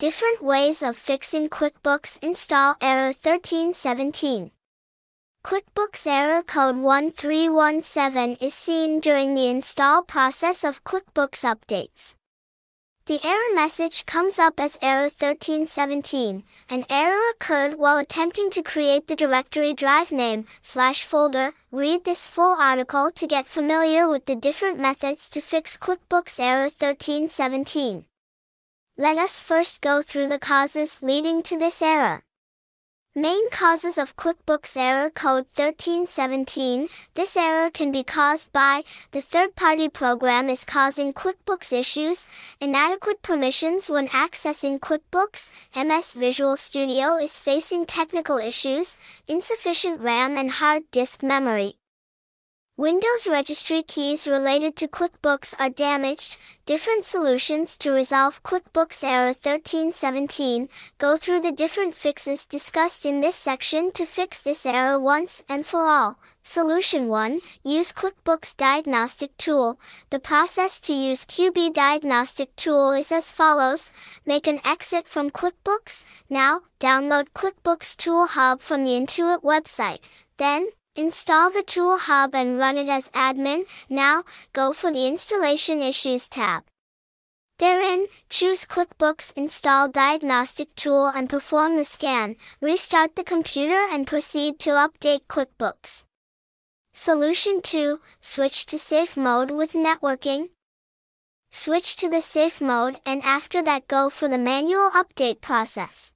Different ways of fixing QuickBooks install error 1317. QuickBooks error code 1317 is seen during the install process of QuickBooks updates. The error message comes up as error 1317. An error occurred while attempting to create the directory drive name slash folder. Read this full article to get familiar with the different methods to fix QuickBooks error 1317. Let us first go through the causes leading to this error. Main causes of QuickBooks error code 1317. This error can be caused by the third-party program is causing QuickBooks issues, inadequate permissions when accessing QuickBooks, MS Visual Studio is facing technical issues, insufficient RAM and hard disk memory, Windows registry keys related to QuickBooks are damaged. Different solutions to resolve QuickBooks error 1317. Go through the different fixes discussed in this section to fix this error once and for all. Solution 1. Use QuickBooks Diagnostic Tool. The process to use QB Diagnostic Tool is as follows. Make an exit from QuickBooks. Now, download QuickBooks Tool Hub from the Intuit website. Then, Install the Tool Hub and run it as admin. Now, go for the Installation Issues tab. Therein, choose QuickBooks Install Diagnostic Tool and perform the scan. Restart the computer and proceed to update QuickBooks. Solution 2. Switch to safe mode with networking. Switch to the safe mode and after that go for the manual update process.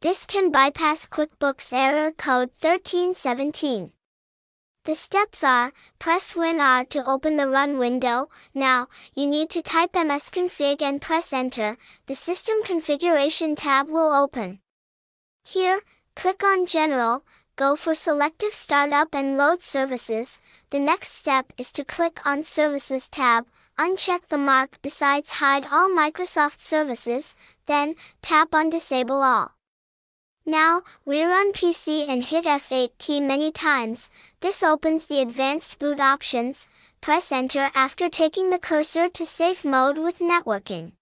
This can bypass QuickBooks error code 1317. The steps are, press WinR to open the Run window. Now, you need to type msconfig and press Enter. The System Configuration tab will open. Here, click on General, go for Selective Startup and Load Services. The next step is to click on Services tab, uncheck the mark besides Hide All Microsoft Services, then, tap on Disable All. Now, rerun PC and hit F8 key many times. This opens the advanced boot options. Press enter after taking the cursor to safe mode with networking.